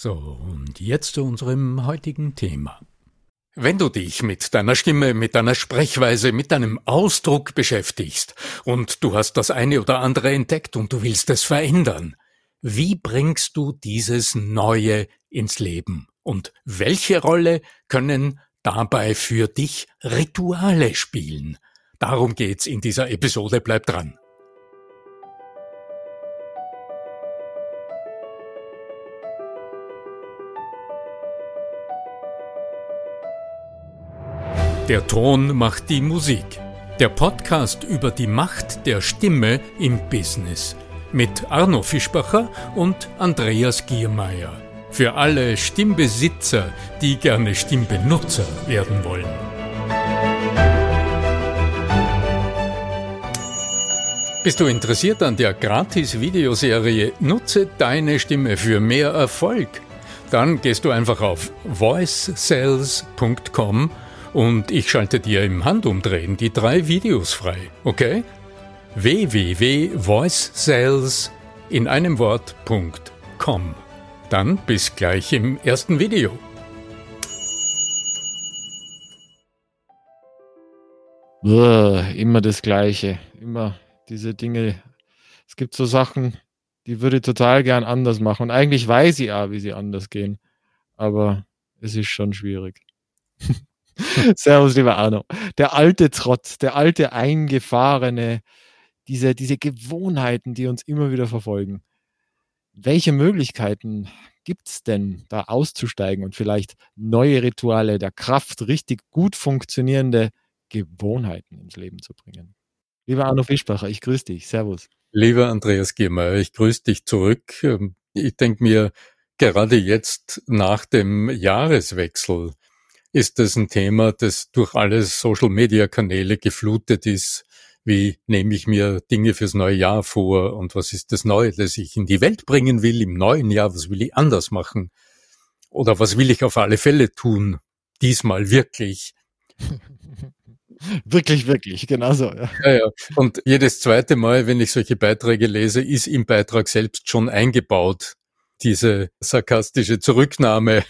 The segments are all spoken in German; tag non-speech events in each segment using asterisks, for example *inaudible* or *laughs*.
So, und jetzt zu unserem heutigen Thema. Wenn du dich mit deiner Stimme, mit deiner Sprechweise, mit deinem Ausdruck beschäftigst und du hast das eine oder andere entdeckt und du willst es verändern, wie bringst du dieses Neue ins Leben? Und welche Rolle können dabei für dich Rituale spielen? Darum geht's in dieser Episode, bleib dran. Der Ton macht die Musik. Der Podcast über die Macht der Stimme im Business. Mit Arno Fischbacher und Andreas Giermeier. Für alle Stimmbesitzer, die gerne Stimmbenutzer werden wollen. Bist du interessiert an der Gratis-Videoserie Nutze deine Stimme für mehr Erfolg? Dann gehst du einfach auf voicesales.com und ich schalte dir im Handumdrehen die drei Videos frei, okay? www.voicesales in einem Wort.com. Dann bis gleich im ersten Video. Uah, immer das Gleiche. Immer diese Dinge. Es gibt so Sachen, die würde ich total gern anders machen. Und eigentlich weiß ich auch, wie sie anders gehen. Aber es ist schon schwierig. *laughs* *laughs* Servus, lieber Arno. Der alte Trotz, der alte eingefahrene, diese, diese Gewohnheiten, die uns immer wieder verfolgen. Welche Möglichkeiten gibt es denn, da auszusteigen und vielleicht neue Rituale der Kraft, richtig gut funktionierende Gewohnheiten ins Leben zu bringen? Lieber Arno Fischbacher, ich grüße dich. Servus. Lieber Andreas Giermeier, ich grüße dich zurück. Ähm, ich denke mir, gerade jetzt nach dem Jahreswechsel ist das ein Thema, das durch alle Social-Media-Kanäle geflutet ist. Wie nehme ich mir Dinge fürs neue Jahr vor und was ist das Neue, das ich in die Welt bringen will im neuen Jahr? Was will ich anders machen? Oder was will ich auf alle Fälle tun? Diesmal wirklich. *laughs* Wirklich, wirklich, genau so. Ja. ja, ja. Und jedes zweite Mal, wenn ich solche Beiträge lese, ist im Beitrag selbst schon eingebaut, diese sarkastische Zurücknahme,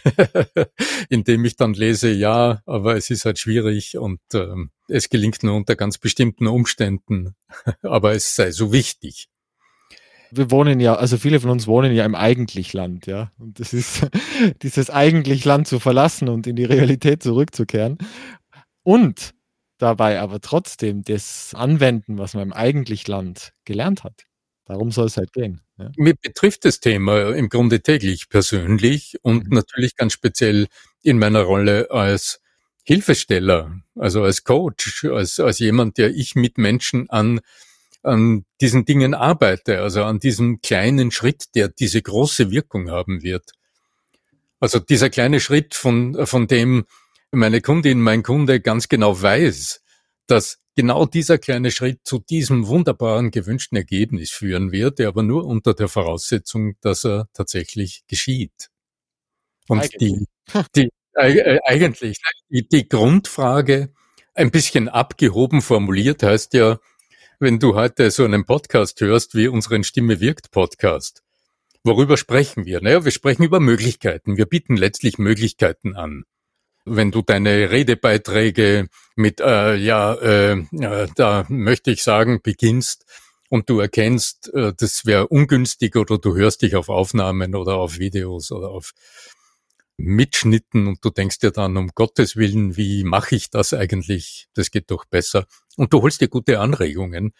*laughs* indem ich dann lese, ja, aber es ist halt schwierig und ähm, es gelingt nur unter ganz bestimmten Umständen, *laughs* aber es sei so wichtig. Wir wohnen ja, also viele von uns wohnen ja im Eigentlichland, ja. Und das ist *laughs* dieses Eigentlichland zu verlassen und in die Realität zurückzukehren. Und dabei aber trotzdem das anwenden, was man im Eigentlichland gelernt hat. Darum soll es halt gehen. Ja. Mir betrifft das Thema im Grunde täglich persönlich und mhm. natürlich ganz speziell in meiner Rolle als Hilfesteller, also als Coach, als, als jemand, der ich mit Menschen an, an diesen Dingen arbeite, also an diesem kleinen Schritt, der diese große Wirkung haben wird. Also dieser kleine Schritt, von, von dem meine Kundin, mein Kunde ganz genau weiß, dass genau dieser kleine Schritt zu diesem wunderbaren gewünschten Ergebnis führen wird, der aber nur unter der Voraussetzung, dass er tatsächlich geschieht. Und eigentlich. die, die äh, eigentlich die, die Grundfrage, ein bisschen abgehoben formuliert, heißt ja, wenn du heute so einen Podcast hörst wie unseren Stimme wirkt Podcast, Worüber sprechen wir? Naja, wir sprechen über Möglichkeiten. Wir bieten letztlich Möglichkeiten an. Wenn du deine Redebeiträge mit, äh, ja, äh, äh, da möchte ich sagen, beginnst und du erkennst, äh, das wäre ungünstig oder du hörst dich auf Aufnahmen oder auf Videos oder auf Mitschnitten und du denkst dir dann, um Gottes Willen, wie mache ich das eigentlich? Das geht doch besser. Und du holst dir gute Anregungen.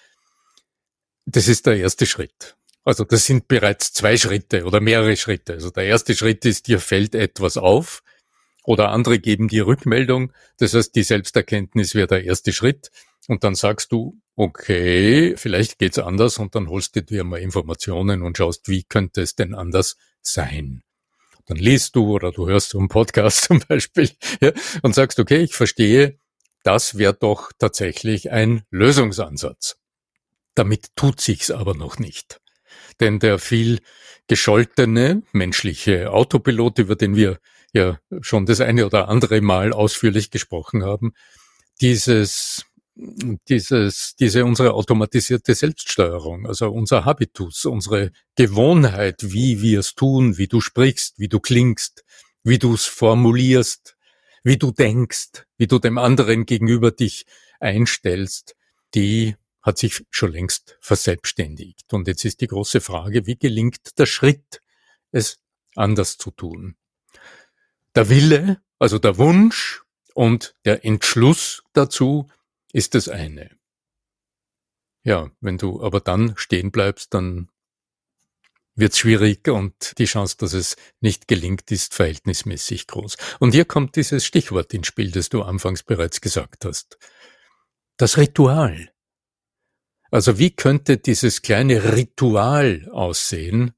Das ist der erste Schritt. Also das sind bereits zwei Schritte oder mehrere Schritte. Also der erste Schritt ist, dir fällt etwas auf oder andere geben dir Rückmeldung. Das heißt, die Selbsterkenntnis wäre der erste Schritt. Und dann sagst du, okay, vielleicht geht's anders und dann holst du dir mal Informationen und schaust, wie könnte es denn anders sein dann liest du oder du hörst so einen Podcast *laughs* zum Beispiel ja, und sagst, okay, ich verstehe, das wäre doch tatsächlich ein Lösungsansatz. Damit tut sich's aber noch nicht. Denn der viel gescholtene menschliche Autopilot, über den wir ja schon das eine oder andere Mal ausführlich gesprochen haben, dieses dieses, diese unsere automatisierte Selbststeuerung, also unser Habitus, unsere Gewohnheit, wie wir es tun, wie du sprichst, wie du klingst, wie du es formulierst, wie du denkst, wie du dem anderen gegenüber dich einstellst, die hat sich schon längst verselbstständigt. Und jetzt ist die große Frage, wie gelingt der Schritt, es anders zu tun? Der Wille, also der Wunsch und der Entschluss dazu ist das eine. Ja, wenn du aber dann stehen bleibst, dann wird schwierig und die Chance, dass es nicht gelingt, ist verhältnismäßig groß. Und hier kommt dieses Stichwort ins Spiel, das du anfangs bereits gesagt hast. Das Ritual. Also wie könnte dieses kleine Ritual aussehen,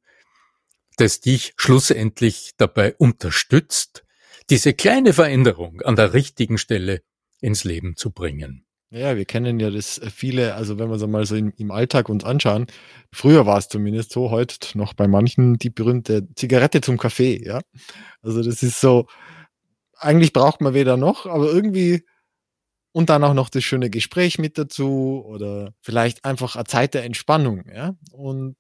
das dich schlussendlich dabei unterstützt, diese kleine Veränderung an der richtigen Stelle ins Leben zu bringen? Ja, wir kennen ja das äh, viele, also wenn wir es mal so im, im Alltag uns anschauen, früher war es zumindest so, heute noch bei manchen die berühmte Zigarette zum Kaffee, ja. Also das ist so, eigentlich braucht man weder noch, aber irgendwie und dann auch noch das schöne Gespräch mit dazu oder vielleicht einfach eine Zeit der Entspannung, ja. Und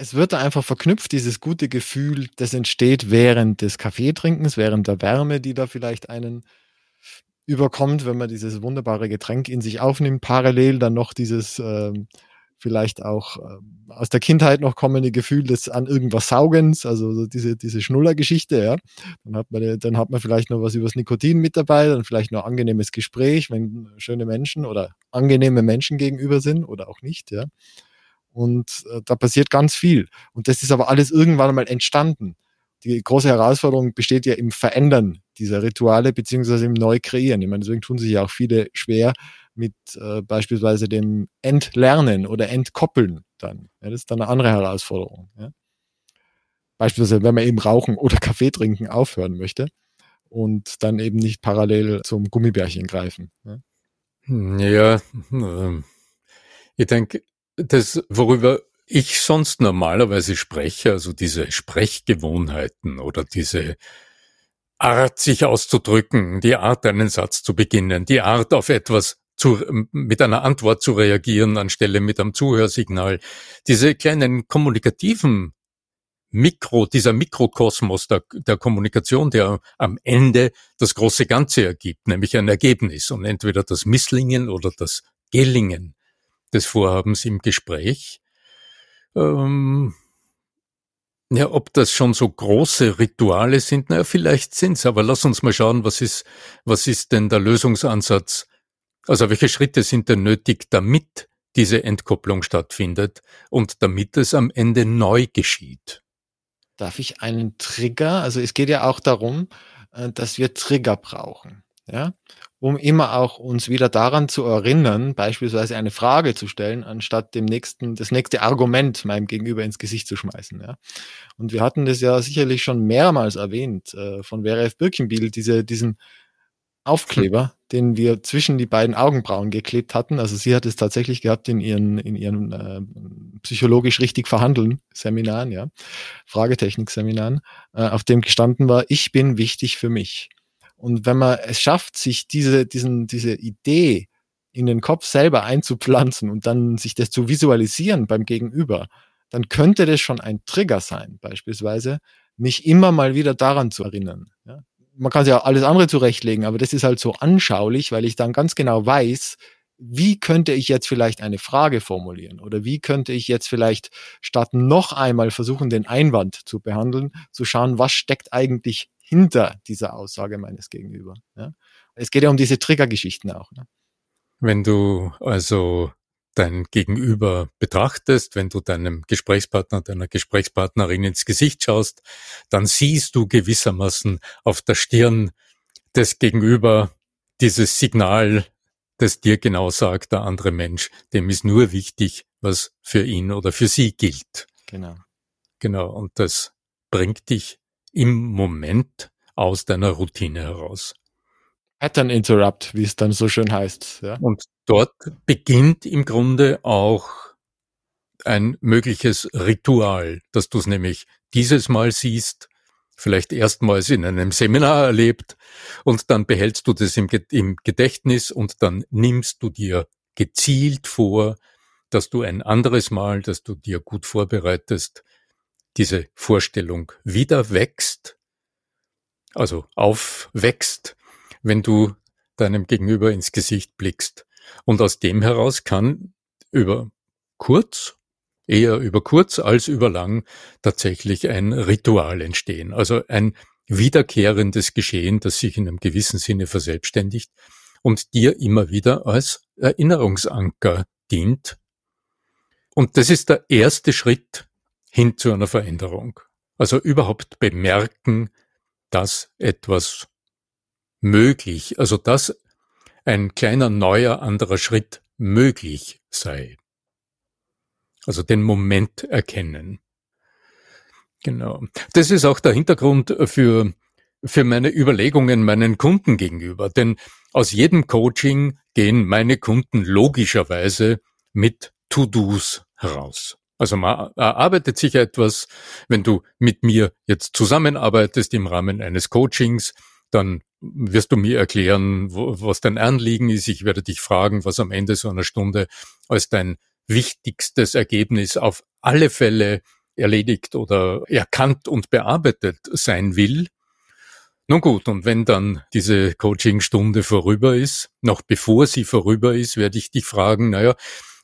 es wird da einfach verknüpft, dieses gute Gefühl, das entsteht während des Kaffeetrinkens, während der Wärme, die da vielleicht einen überkommt, wenn man dieses wunderbare Getränk in sich aufnimmt, parallel dann noch dieses ähm, vielleicht auch äh, aus der Kindheit noch kommende Gefühl des an irgendwas Saugens, also so diese, diese Schnullergeschichte, ja. Dann hat man, dann hat man vielleicht noch was übers Nikotin mit dabei, dann vielleicht noch angenehmes Gespräch, wenn schöne Menschen oder angenehme Menschen gegenüber sind oder auch nicht, ja. Und äh, da passiert ganz viel. Und das ist aber alles irgendwann mal entstanden die große Herausforderung besteht ja im Verändern dieser Rituale beziehungsweise im Neukreieren. Ich meine, deswegen tun sich ja auch viele schwer mit äh, beispielsweise dem Entlernen oder Entkoppeln dann. Ja, das ist dann eine andere Herausforderung. Ja. Beispielsweise, wenn man eben rauchen oder *laughs* Kaffee trinken aufhören möchte und dann eben nicht parallel zum Gummibärchen greifen. Ja, ja äh, ich denke, das, worüber ich sonst normalerweise spreche, also diese Sprechgewohnheiten oder diese Art, sich auszudrücken, die Art, einen Satz zu beginnen, die Art, auf etwas zu, mit einer Antwort zu reagieren, anstelle mit einem Zuhörsignal, diese kleinen kommunikativen Mikro, dieser Mikrokosmos der, der Kommunikation, der am Ende das große Ganze ergibt, nämlich ein Ergebnis und entweder das Misslingen oder das Gelingen des Vorhabens im Gespräch, ähm, ja, ob das schon so große Rituale sind, naja, vielleicht sind's, aber lass uns mal schauen, was ist, was ist denn der Lösungsansatz? Also welche Schritte sind denn nötig, damit diese Entkopplung stattfindet und damit es am Ende neu geschieht? Darf ich einen Trigger? Also es geht ja auch darum, äh, dass wir Trigger brauchen ja, um immer auch uns wieder daran zu erinnern, beispielsweise eine Frage zu stellen, anstatt dem nächsten, das nächste Argument meinem Gegenüber ins Gesicht zu schmeißen. Ja. Und wir hatten das ja sicherlich schon mehrmals erwähnt äh, von Vera F. Birkenbiel, diese, diesen Aufkleber, den wir zwischen die beiden Augenbrauen geklebt hatten. Also sie hat es tatsächlich gehabt in ihren, in ihren äh, psychologisch richtig verhandeln Seminaren, ja, Fragetechnik-Seminaren, äh, auf dem gestanden war, ich bin wichtig für mich. Und wenn man es schafft, sich diese, diesen, diese Idee in den Kopf selber einzupflanzen und dann sich das zu visualisieren beim Gegenüber, dann könnte das schon ein Trigger sein, beispielsweise, mich immer mal wieder daran zu erinnern. Ja? Man kann sich ja alles andere zurechtlegen, aber das ist halt so anschaulich, weil ich dann ganz genau weiß, wie könnte ich jetzt vielleicht eine Frage formulieren oder wie könnte ich jetzt vielleicht statt noch einmal versuchen, den Einwand zu behandeln, zu schauen, was steckt eigentlich hinter dieser Aussage meines Gegenüber. Ja? Es geht ja um diese Triggergeschichten auch. Ne? Wenn du also dein Gegenüber betrachtest, wenn du deinem Gesprächspartner, deiner Gesprächspartnerin ins Gesicht schaust, dann siehst du gewissermaßen auf der Stirn des Gegenüber dieses Signal, das dir genau sagt, der andere Mensch, dem ist nur wichtig, was für ihn oder für sie gilt. Genau. Genau. Und das bringt dich im Moment aus deiner Routine heraus. Pattern Interrupt, wie es dann so schön heißt. Ja. Und dort beginnt im Grunde auch ein mögliches Ritual, dass du es nämlich dieses Mal siehst, vielleicht erstmals in einem Seminar erlebt und dann behältst du das im, im Gedächtnis und dann nimmst du dir gezielt vor, dass du ein anderes Mal, dass du dir gut vorbereitest, diese Vorstellung wieder wächst, also aufwächst wenn du deinem Gegenüber ins Gesicht blickst. Und aus dem heraus kann über kurz, eher über kurz als über lang tatsächlich ein Ritual entstehen. Also ein wiederkehrendes Geschehen, das sich in einem gewissen Sinne verselbstständigt und dir immer wieder als Erinnerungsanker dient. Und das ist der erste Schritt hin zu einer Veränderung. Also überhaupt bemerken, dass etwas möglich, also dass ein kleiner neuer anderer Schritt möglich sei. Also den Moment erkennen. Genau. Das ist auch der Hintergrund für, für meine Überlegungen meinen Kunden gegenüber. Denn aus jedem Coaching gehen meine Kunden logischerweise mit To-Dos heraus. Also man erarbeitet sich etwas, wenn du mit mir jetzt zusammenarbeitest im Rahmen eines Coachings, dann wirst du mir erklären, wo, was dein Anliegen ist. Ich werde dich fragen, was am Ende so einer Stunde als dein wichtigstes Ergebnis auf alle Fälle erledigt oder erkannt und bearbeitet sein will. Nun gut, und wenn dann diese Coachingstunde vorüber ist, noch bevor sie vorüber ist, werde ich dich fragen, naja,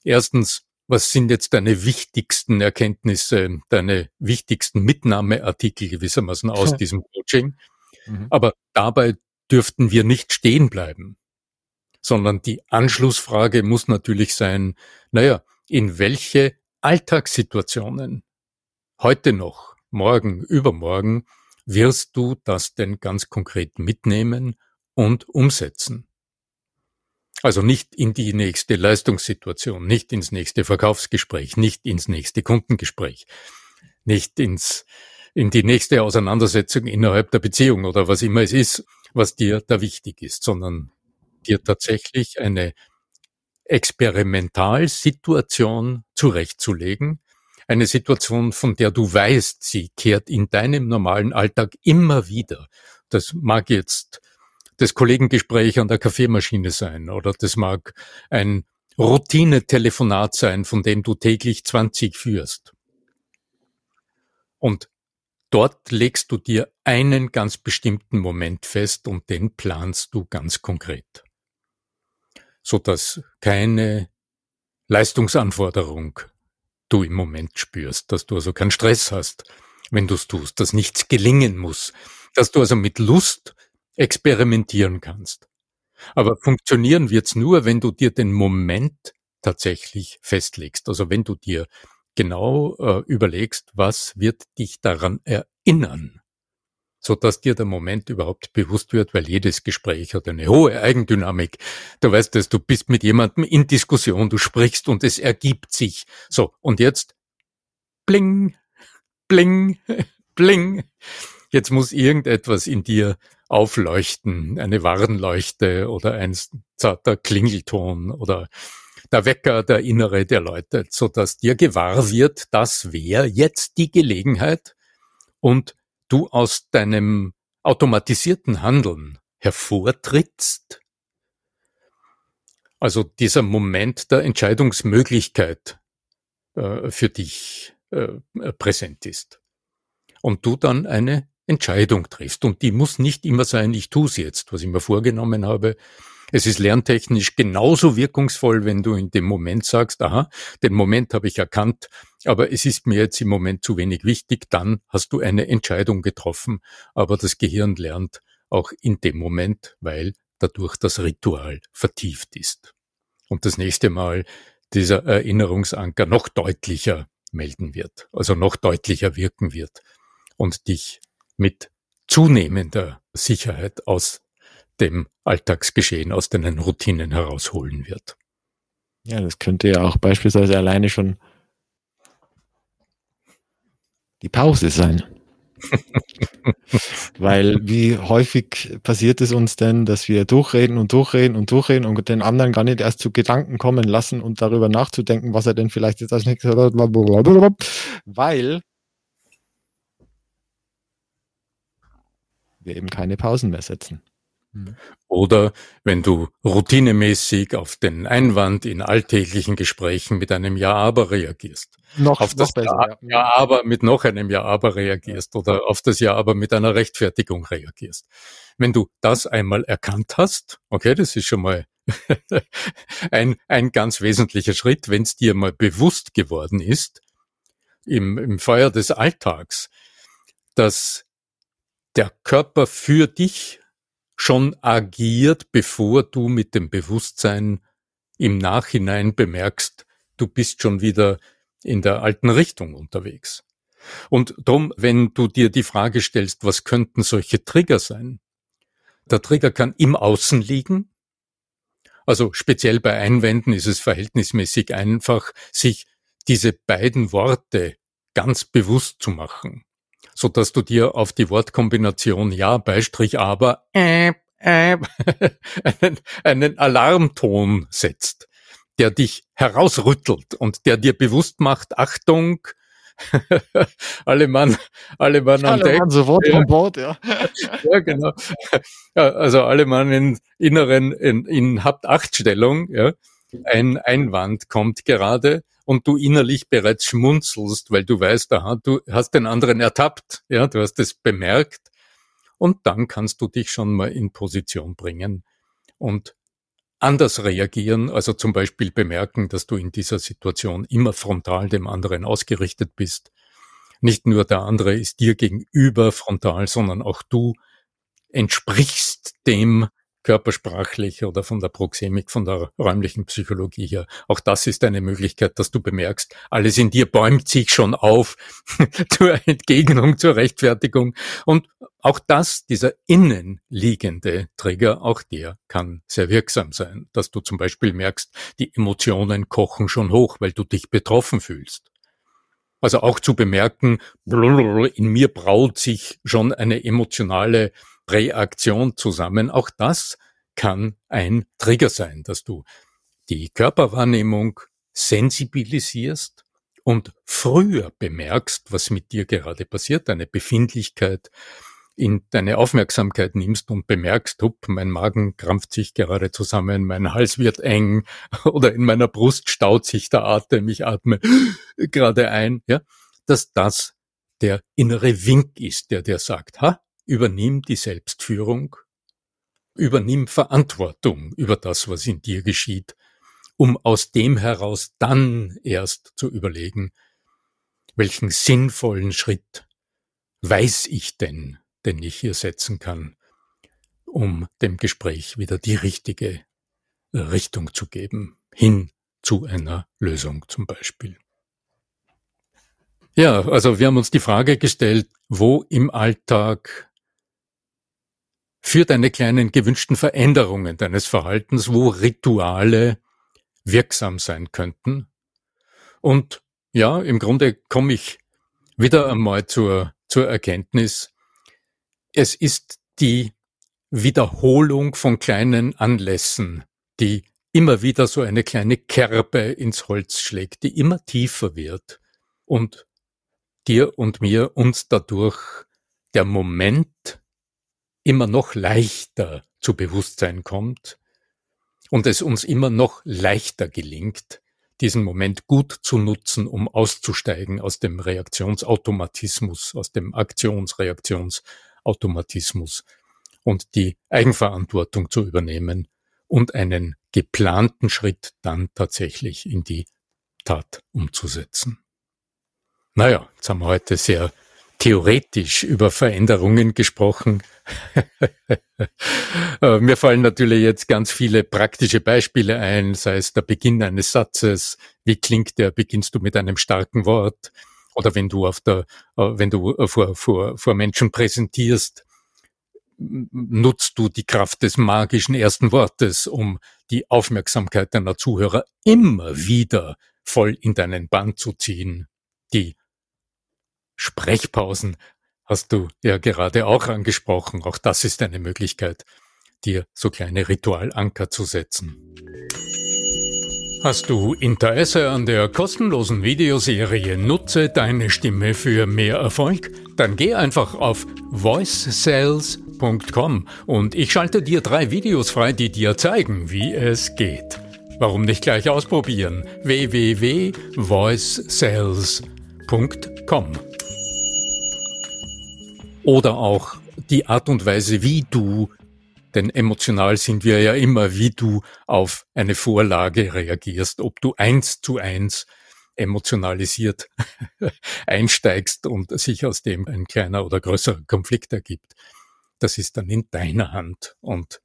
erstens, was sind jetzt deine wichtigsten Erkenntnisse, deine wichtigsten Mitnahmeartikel gewissermaßen aus diesem Coaching? Mhm. Aber dabei dürften wir nicht stehen bleiben, sondern die Anschlussfrage muss natürlich sein, naja, in welche Alltagssituationen heute noch, morgen, übermorgen wirst du das denn ganz konkret mitnehmen und umsetzen? Also nicht in die nächste Leistungssituation, nicht ins nächste Verkaufsgespräch, nicht ins nächste Kundengespräch, nicht ins in die nächste Auseinandersetzung innerhalb der Beziehung oder was immer es ist, was dir da wichtig ist, sondern dir tatsächlich eine Experimentalsituation zurechtzulegen, eine Situation, von der du weißt, sie kehrt in deinem normalen Alltag immer wieder. Das mag jetzt das Kollegengespräch an der Kaffeemaschine sein oder das mag ein Routine-Telefonat sein, von dem du täglich 20 führst. Und Dort legst du dir einen ganz bestimmten Moment fest und den planst du ganz konkret. Sodass keine Leistungsanforderung du im Moment spürst, dass du also keinen Stress hast, wenn du es tust, dass nichts gelingen muss, dass du also mit Lust experimentieren kannst. Aber funktionieren wird's nur, wenn du dir den Moment tatsächlich festlegst. Also wenn du dir genau äh, überlegst, was wird dich daran erinnern, so dass dir der Moment überhaupt bewusst wird, weil jedes Gespräch hat eine hohe Eigendynamik. Du weißt es, du bist mit jemandem in Diskussion, du sprichst und es ergibt sich. So, und jetzt bling, bling, *laughs* bling. Jetzt muss irgendetwas in dir aufleuchten, eine Warnleuchte oder ein zarter Klingelton oder der Wecker, der Innere, der läutet, so dass dir gewahr wird, das wäre jetzt die Gelegenheit und du aus deinem automatisierten Handeln hervortrittst. Also dieser Moment der Entscheidungsmöglichkeit äh, für dich äh, präsent ist. Und du dann eine Entscheidung triffst. Und die muss nicht immer sein, ich tue es jetzt, was ich mir vorgenommen habe. Es ist lerntechnisch genauso wirkungsvoll, wenn du in dem Moment sagst, aha, den Moment habe ich erkannt, aber es ist mir jetzt im Moment zu wenig wichtig, dann hast du eine Entscheidung getroffen, aber das Gehirn lernt auch in dem Moment, weil dadurch das Ritual vertieft ist. Und das nächste Mal dieser Erinnerungsanker noch deutlicher melden wird, also noch deutlicher wirken wird und dich mit zunehmender Sicherheit aus dem Alltagsgeschehen, aus deinen Routinen herausholen wird. Ja, das könnte ja auch beispielsweise alleine schon die Pause sein. *laughs* Weil wie häufig passiert es uns denn, dass wir durchreden und durchreden und durchreden und den anderen gar nicht erst zu Gedanken kommen lassen und darüber nachzudenken, was er denn vielleicht jetzt als nächstes, weil wir eben keine Pausen mehr setzen. Hm. Oder wenn du routinemäßig auf den Einwand in alltäglichen Gesprächen mit einem Ja-Aber reagierst. Noch, auf das besser, Ja-Aber mit noch einem Ja-Aber reagierst ja. oder auf das Ja-Aber mit einer Rechtfertigung reagierst. Wenn du das einmal erkannt hast, okay, das ist schon mal *laughs* ein, ein ganz wesentlicher Schritt, wenn es dir mal bewusst geworden ist, im, im Feuer des Alltags, dass der Körper für dich schon agiert, bevor du mit dem Bewusstsein im Nachhinein bemerkst, du bist schon wieder in der alten Richtung unterwegs. Und drum, wenn du dir die Frage stellst, was könnten solche Trigger sein? Der Trigger kann im Außen liegen. Also speziell bei Einwänden ist es verhältnismäßig einfach, sich diese beiden Worte ganz bewusst zu machen so dass du dir auf die Wortkombination ja, Beistrich, aber äh, äh, *laughs* einen, einen Alarmton setzt, der dich herausrüttelt und der dir bewusst macht, Achtung, *laughs* alle Mann, alle Mann an Deck. Mann sofort ja. Bord, ja. *laughs* ja, genau. Also alle Mann in inneren, in, in Habt-Acht-Stellung, ja. Ein Einwand kommt gerade und du innerlich bereits schmunzelst, weil du weißt, aha, du hast den anderen ertappt, ja, du hast es bemerkt und dann kannst du dich schon mal in Position bringen und anders reagieren, also zum Beispiel bemerken, dass du in dieser Situation immer frontal dem anderen ausgerichtet bist. Nicht nur der andere ist dir gegenüber frontal, sondern auch du entsprichst dem, körpersprachlich oder von der Proxemik, von der räumlichen Psychologie her. Auch das ist eine Möglichkeit, dass du bemerkst, alles in dir bäumt sich schon auf *laughs* zur Entgegnung, zur Rechtfertigung. Und auch das, dieser innenliegende Trigger, auch der kann sehr wirksam sein, dass du zum Beispiel merkst, die Emotionen kochen schon hoch, weil du dich betroffen fühlst. Also auch zu bemerken, in mir braut sich schon eine emotionale Reaktion zusammen. Auch das kann ein Trigger sein, dass du die Körperwahrnehmung sensibilisierst und früher bemerkst, was mit dir gerade passiert, deine Befindlichkeit, in deine Aufmerksamkeit nimmst und bemerkst, hup, mein Magen krampft sich gerade zusammen, mein Hals wird eng *laughs* oder in meiner Brust staut sich der Atem, ich atme *gasps* gerade ein, ja, dass das der innere Wink ist, der dir sagt, ha, Übernimm die Selbstführung, übernimm Verantwortung über das, was in dir geschieht, um aus dem heraus dann erst zu überlegen, welchen sinnvollen Schritt weiß ich denn, den ich hier setzen kann, um dem Gespräch wieder die richtige Richtung zu geben, hin zu einer Lösung zum Beispiel. Ja, also wir haben uns die Frage gestellt, wo im Alltag für deine kleinen gewünschten Veränderungen deines Verhaltens, wo Rituale wirksam sein könnten. Und ja, im Grunde komme ich wieder einmal zur, zur Erkenntnis, es ist die Wiederholung von kleinen Anlässen, die immer wieder so eine kleine Kerbe ins Holz schlägt, die immer tiefer wird und dir und mir uns dadurch der Moment immer noch leichter zu Bewusstsein kommt und es uns immer noch leichter gelingt, diesen Moment gut zu nutzen, um auszusteigen aus dem Reaktionsautomatismus, aus dem Aktionsreaktionsautomatismus und die Eigenverantwortung zu übernehmen und einen geplanten Schritt dann tatsächlich in die Tat umzusetzen. Naja, jetzt haben wir heute sehr theoretisch über Veränderungen gesprochen. *laughs* Äh, mir fallen natürlich jetzt ganz viele praktische Beispiele ein, sei es der Beginn eines Satzes, wie klingt der, beginnst du mit einem starken Wort, oder wenn du auf der, äh, wenn du äh, vor, vor, vor Menschen präsentierst, nutzt du die Kraft des magischen ersten Wortes, um die Aufmerksamkeit deiner Zuhörer immer wieder voll in deinen Bann zu ziehen. Die Sprechpausen hast du ja gerade auch angesprochen. Auch das ist eine Möglichkeit, dir so kleine Ritualanker zu setzen. Hast du Interesse an der kostenlosen Videoserie Nutze deine Stimme für mehr Erfolg? Dann geh einfach auf voicesales.com und ich schalte dir drei Videos frei, die dir zeigen, wie es geht. Warum nicht gleich ausprobieren? www.voicesales.com oder auch die Art und Weise, wie du, denn emotional sind wir ja immer, wie du auf eine Vorlage reagierst, ob du eins zu eins emotionalisiert *laughs* einsteigst und sich aus dem ein kleiner oder größerer Konflikt ergibt. Das ist dann in deiner Hand und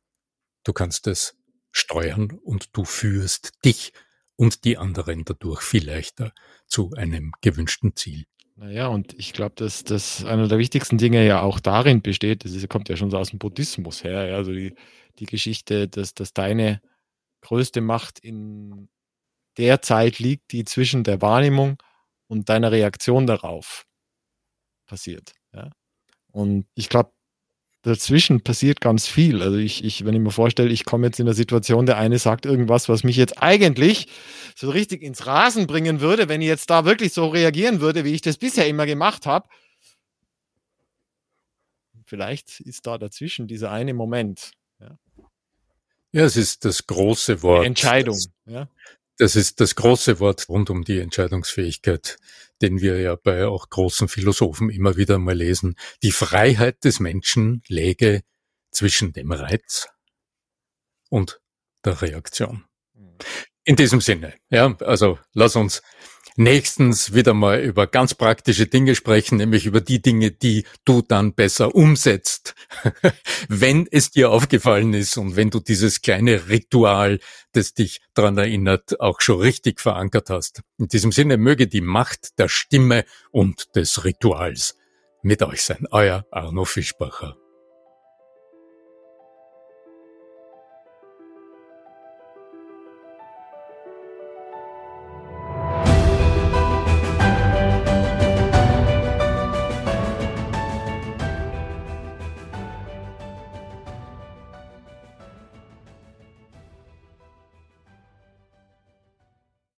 du kannst es steuern und du führst dich und die anderen dadurch viel leichter zu einem gewünschten Ziel. Naja, und ich glaube, dass das einer der wichtigsten Dinge ja auch darin besteht, das ist, kommt ja schon so aus dem Buddhismus her, ja, also die, die Geschichte, dass, dass deine größte Macht in der Zeit liegt, die zwischen der Wahrnehmung und deiner Reaktion darauf passiert. Ja. Und ich glaube, dazwischen passiert ganz viel. Also ich, ich, wenn ich mir vorstelle, ich komme jetzt in eine Situation, der eine sagt irgendwas, was mich jetzt eigentlich so richtig ins Rasen bringen würde, wenn ich jetzt da wirklich so reagieren würde, wie ich das bisher immer gemacht habe. Vielleicht ist da dazwischen dieser eine Moment. Ja, ja es ist das große Wort. Entscheidung. Ja. Das ist das große Wort rund um die Entscheidungsfähigkeit, den wir ja bei auch großen Philosophen immer wieder mal lesen. Die Freiheit des Menschen läge zwischen dem Reiz und der Reaktion. Mhm. In diesem Sinne, ja, also lass uns nächstens wieder mal über ganz praktische Dinge sprechen, nämlich über die Dinge, die du dann besser umsetzt, *laughs* wenn es dir aufgefallen ist und wenn du dieses kleine Ritual, das dich daran erinnert, auch schon richtig verankert hast. In diesem Sinne möge die Macht der Stimme und des Rituals mit euch sein. Euer Arno Fischbacher.